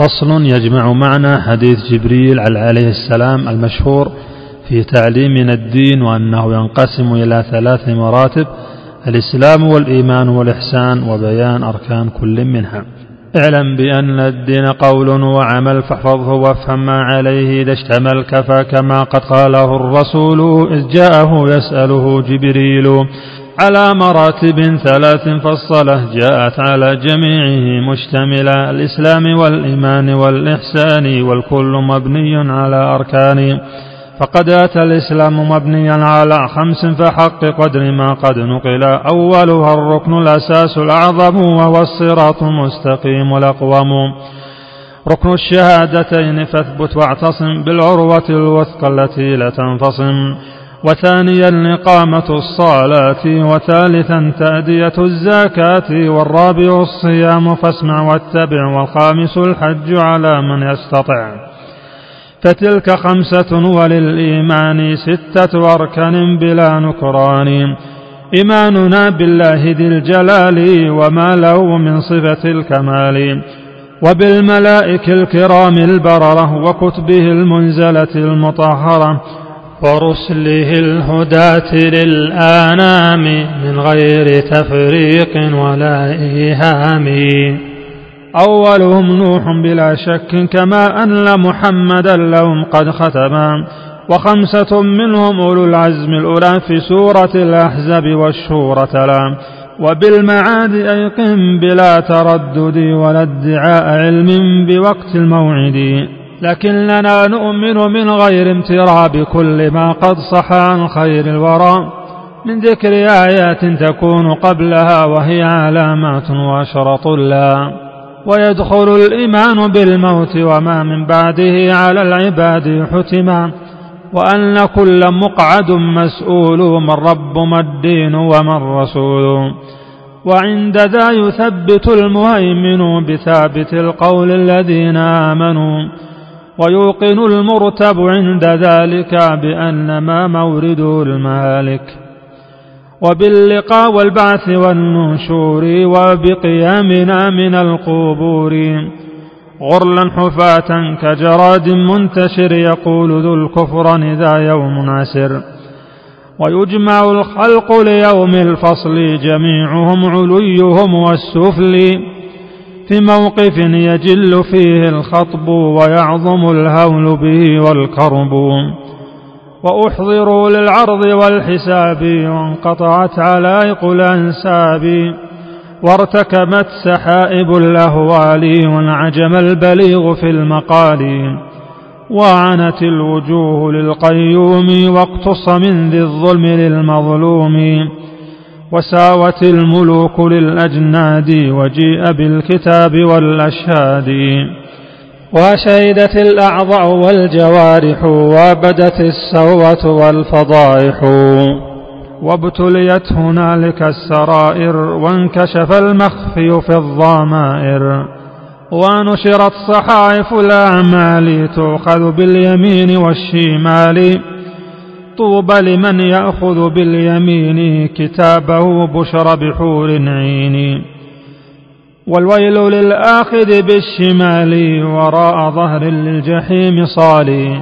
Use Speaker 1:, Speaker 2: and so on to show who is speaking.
Speaker 1: فصل يجمع معنى حديث جبريل عليه السلام المشهور في تعليمنا الدين وأنه ينقسم إلى ثلاث مراتب الإسلام والإيمان والإحسان وبيان أركان كل منها. اعلم بأن الدين قول وعمل فاحفظه وافهم ما عليه إذا اشتمل كفى كما قد قاله الرسول إذ جاءه يسأله جبريل على مراتب ثلاث فالصلاة جاءت على جميعه مشتملة الإسلام والإيمان والإحسان والكل مبني على أركان. فقد أتى الإسلام مبنيا على خمس فحق قدر ما قد نقل. أولها الركن الأساس الأعظم وهو الصراط المستقيم الأقوم. ركن الشهادتين فاثبت واعتصم بالعروة الوثقى التي لا تنفصم. وثانيا إقامة الصلاة وثالثا تأدية الزكاة والرابع الصيام فاسمع واتبع والخامس الحج على من يستطع. فتلك خمسة وللإيمان ستة أركان بلا نكران. إيماننا بالله ذي الجلال وما له من صفة الكمال. وبالملائكة الكرام البررة وكتبه المنزلة المطهرة. ورسله الهداة للآنام من غير تفريق ولا إيهام. أولهم نوح بلا شك كما أن محمدا لهم قد ختما وخمسة منهم أولو العزم الأولى في سورة الأحزاب والشورى. تلا وبالمعاد أيقن بلا تردد ولا ادعاء علم بوقت الموعد. لكننا نؤمن من غير امتراء بكل ما قد صح عن خير الورى. من ذكر آيات تكون قبلها وهي علامات وشرط لا ويدخل الإيمان بالموت وما من بعده على العباد حتما. وأن كل مقعد مسؤول من رب ما الدين وما الرسول. وعند ذا يثبت المهيمن بثابت القول الذين آمنوا. ويوقن المرتب عند ذلك بأن ما مورده المالك وباللقاء والبعث والنشور وبقيامنا من القبور غرلا حفاة كجراد منتشر يقول ذو الكفران ذا يوم عسر ويجمع الخلق ليوم الفصل جميعهم عليهم والسفل في موقف يجل فيه الخطب ويعظم الهول به والكرب. وأحضروا للعرض والحساب وانقطعت علائق الأنساب وارتكبت سحائب الأهوال وانعجم البليغ في المقال وعنت الوجوه للقيوم واقتص من ذي الظلم للمظلوم. وساوت الملوك للأجناد وجيء بالكتاب والأشهاد. وشهدت الأعضاء والجوارح وبدت السوة والفضائح. وابتليت هنالك السرائر وانكشف المخفي في الضمائر. ونشرت صحائف الأعمال تؤخذ باليمين والشمال. طوبى لمن يأخذ باليمين كتابه بشر بحور عين. والويل للآخذ بالشمال وراء ظهر للجحيم صالي.